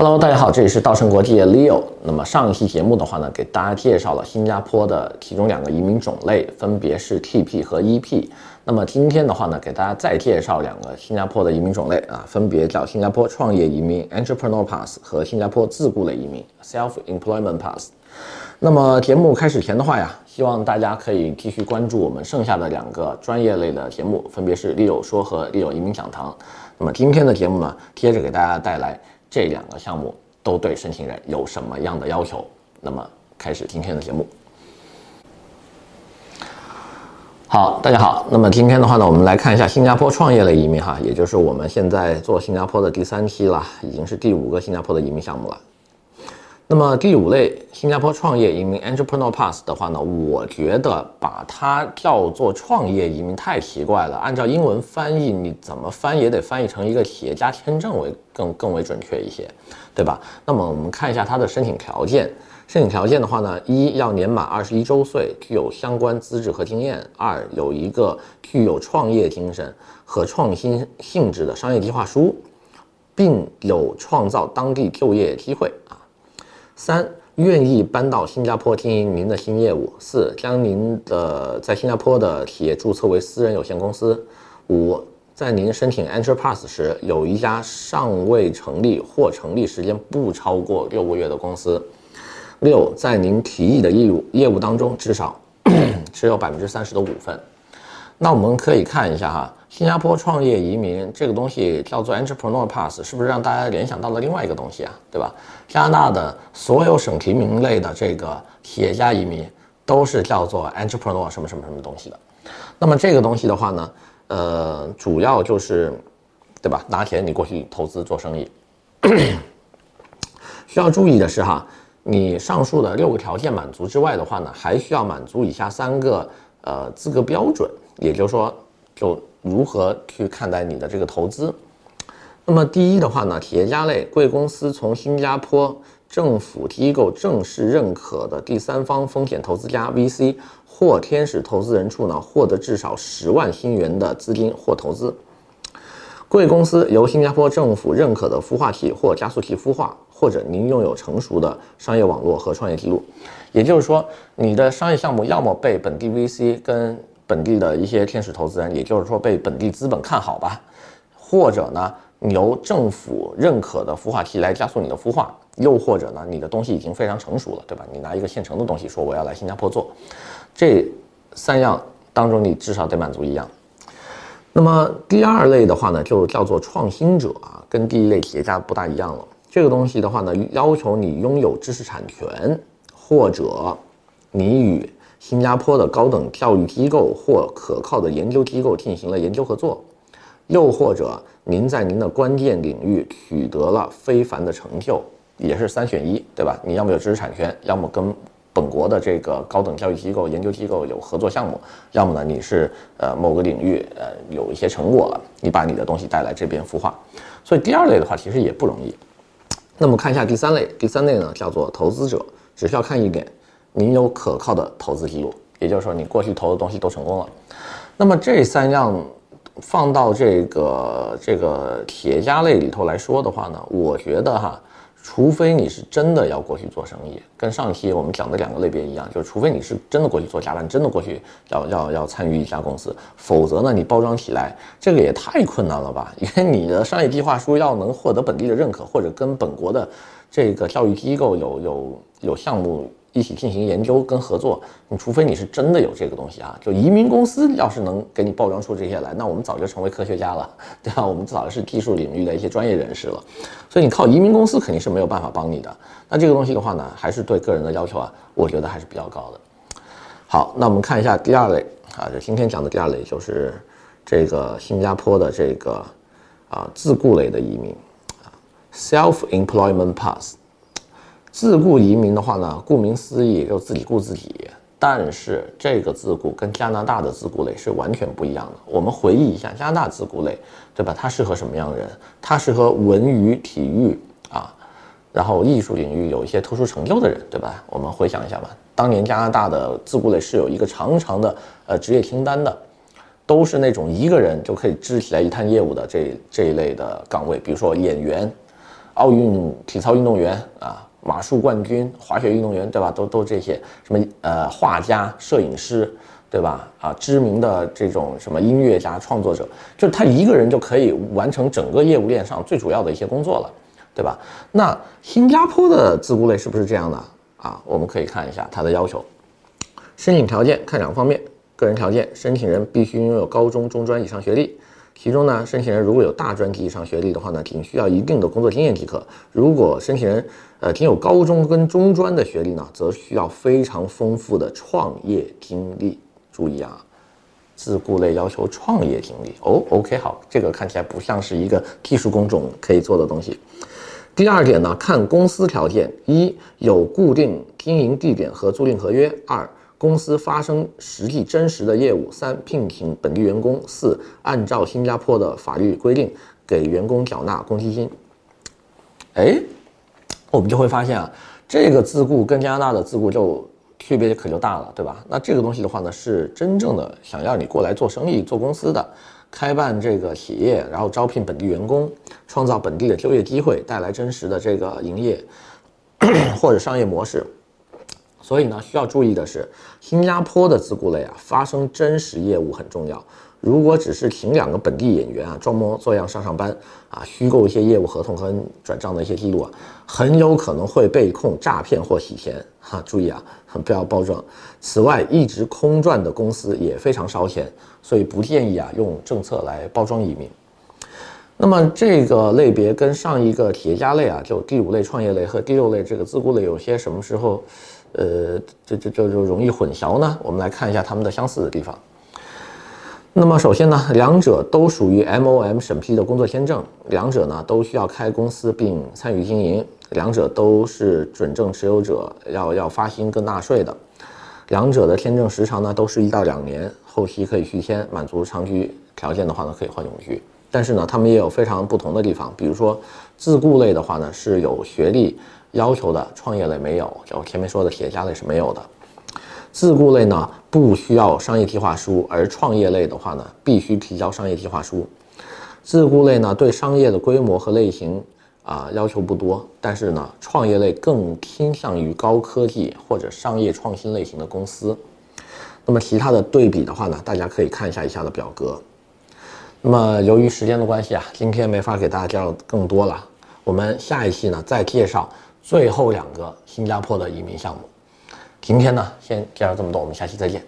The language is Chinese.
Hello，大家好，这里是稻盛国际的 Leo。那么上一期节目的话呢，给大家介绍了新加坡的其中两个移民种类，分别是 TP 和 EP。那么今天的话呢，给大家再介绍两个新加坡的移民种类啊，分别叫新加坡创业移民 （Entrepreneur Pass） 和新加坡自雇类移民 （Self-Employment Pass）。那么节目开始前的话呀，希望大家可以继续关注我们剩下的两个专业类的节目，分别是 Leo 说和 Leo 移民讲堂。那么今天的节目呢，接着给大家带来。这两个项目都对申请人有什么样的要求？那么开始今天的节目。好，大家好。那么今天的话呢，我们来看一下新加坡创业类移民哈，也就是我们现在做新加坡的第三期了，已经是第五个新加坡的移民项目了。那么第五类新加坡创业移民 Entrepreneur Pass 的话呢，我觉得把它叫做创业移民太奇怪了。按照英文翻译，你怎么翻也得翻译成一个企业家签证为更更为准确一些，对吧？那么我们看一下它的申请条件。申请条件的话呢，一要年满二十一周岁，具有相关资质和经验；二有一个具有创业精神和创新性质的商业计划书，并有创造当地就业机会啊。三、愿意搬到新加坡经营您的新业务；四、将您的在新加坡的企业注册为私人有限公司；五、在您申请 EnterPass 时，有一家尚未成立或成立时间不超过六个月的公司；六、在您提议的业务业务当中至少 持有百分之三十的股份。那我们可以看一下哈。新加坡创业移民这个东西叫做 Entrepreneur Pass，是不是让大家联想到了另外一个东西啊？对吧？加拿大的所有省提名类的这个企业家移民都是叫做 Entrepreneur 什么什么什么东西的。那么这个东西的话呢，呃，主要就是，对吧？拿钱你过去投资做生意。需要注意的是哈，你上述的六个条件满足之外的话呢，还需要满足以下三个呃资格标准，也就是说就。如何去看待你的这个投资？那么第一的话呢，企业家类贵公司从新加坡政府机构正式认可的第三方风险投资家 VC 或天使投资人处呢，获得至少十万新元的资金或投资。贵公司由新加坡政府认可的孵化器或加速器孵化，或者您拥有成熟的商业网络和创业记录。也就是说，你的商业项目要么被本地 VC 跟本地的一些天使投资人，也就是说被本地资本看好吧，或者呢，由政府认可的孵化器来加速你的孵化，又或者呢，你的东西已经非常成熟了，对吧？你拿一个现成的东西说我要来新加坡做，这三样当中你至少得满足一样。那么第二类的话呢，就叫做创新者啊，跟第一类企业家不大一样了。这个东西的话呢，要求你拥有知识产权，或者你与新加坡的高等教育机构或可靠的研究机构进行了研究合作，又或者您在您的关键领域取得了非凡的成就，也是三选一，对吧？你要么有知识产权，要么跟本国的这个高等教育机构、研究机构有合作项目，要么呢你是呃某个领域呃有一些成果了，你把你的东西带来这边孵化。所以第二类的话其实也不容易。那么看一下第三类，第三类呢叫做投资者，只需要看一点。您有可靠的投资记录，也就是说你过去投的东西都成功了。那么这三样放到这个这个企业家类里头来说的话呢，我觉得哈，除非你是真的要过去做生意，跟上期我们讲的两个类别一样，就是除非你是真的过去做加班，真的过去要要要参与一家公司，否则呢，你包装起来这个也太困难了吧？因为你的商业计划书要能获得本地的认可，或者跟本国的这个教育机构有有有项目。一起进行研究跟合作，你除非你是真的有这个东西啊，就移民公司要是能给你包装出这些来，那我们早就成为科学家了，对吧？我们早就是技术领域的一些专业人士了。所以你靠移民公司肯定是没有办法帮你的。那这个东西的话呢，还是对个人的要求啊，我觉得还是比较高的。好，那我们看一下第二类啊，就今天讲的第二类就是这个新加坡的这个啊自雇类的移民啊，Self-Employment Pass。自雇移民的话呢，顾名思义就自己雇自己，但是这个自雇跟加拿大的自雇类是完全不一样的。我们回忆一下，加拿大自雇类，对吧？它适合什么样的人？它适合文娱、体育啊，然后艺术领域有一些特殊成就的人，对吧？我们回想一下吧，当年加拿大的自雇类是有一个长长的呃职业清单的，都是那种一个人就可以支起来一摊业务的这这一类的岗位，比如说演员。奥运体操运动员啊，马术冠军、滑雪运动员，对吧？都都这些什么呃画家、摄影师，对吧？啊，知名的这种什么音乐家、创作者，就他一个人就可以完成整个业务链上最主要的一些工作了，对吧？那新加坡的自雇类是不是这样的啊？我们可以看一下它的要求，申请条件看两方面，个人条件，申请人必须拥有高中中专以上学历。其中呢，申请人如果有大专及以上学历的话呢，仅需要一定的工作经验即可。如果申请人呃仅有高中跟中专的学历呢，则需要非常丰富的创业经历。注意啊，自雇类要求创业经历哦。OK，好，这个看起来不像是一个技术工种可以做的东西。第二点呢，看公司条件：一有固定经营地点和租赁合约；二。公司发生实际真实的业务，三聘请本地员工，四按照新加坡的法律规定给员工缴纳公积金。哎，我们就会发现啊，这个自雇跟加拿大的自雇就区别可就大了，对吧？那这个东西的话呢，是真正的想要你过来做生意、做公司的，开办这个企业，然后招聘本地员工，创造本地的就业机会，带来真实的这个营业 或者商业模式。所以呢，需要注意的是，新加坡的自雇类啊，发生真实业务很重要。如果只是请两个本地演员啊，装模作样上上班啊，虚构一些业务合同和转账的一些记录啊，很有可能会被控诈骗或洗钱哈。注意啊，不要包装。此外，一直空转的公司也非常烧钱，所以不建议啊用政策来包装移民。那么这个类别跟上一个企业家类啊，就第五类创业类和第六类这个自雇类有些什么时候？呃，这这这就容易混淆呢。我们来看一下它们的相似的地方。那么首先呢，两者都属于 MOM 审批的工作签证，两者呢都需要开公司并参与经营，两者都是准证持有者，要要发薪跟纳税的。两者的签证时长呢都是一到两年，后期可以续签，满足长居条件的话呢可以换永居。但是呢，他们也有非常不同的地方，比如说自雇类的话呢是有学历。要求的创业类没有，就前面说的企业家类是没有的。自雇类呢不需要商业计划书，而创业类的话呢必须提交商业计划书。自雇类呢对商业的规模和类型啊、要求不多，但是呢创业类更倾向于高科技或者商业创新类型的公司。那么其他的对比的话呢，大家可以看一下以下的表格。那么由于时间的关系啊，今天没法给大家介绍更多了，我们下一期呢再介绍。最后两个新加坡的移民项目，今天呢先介绍这么多，我们下期再见。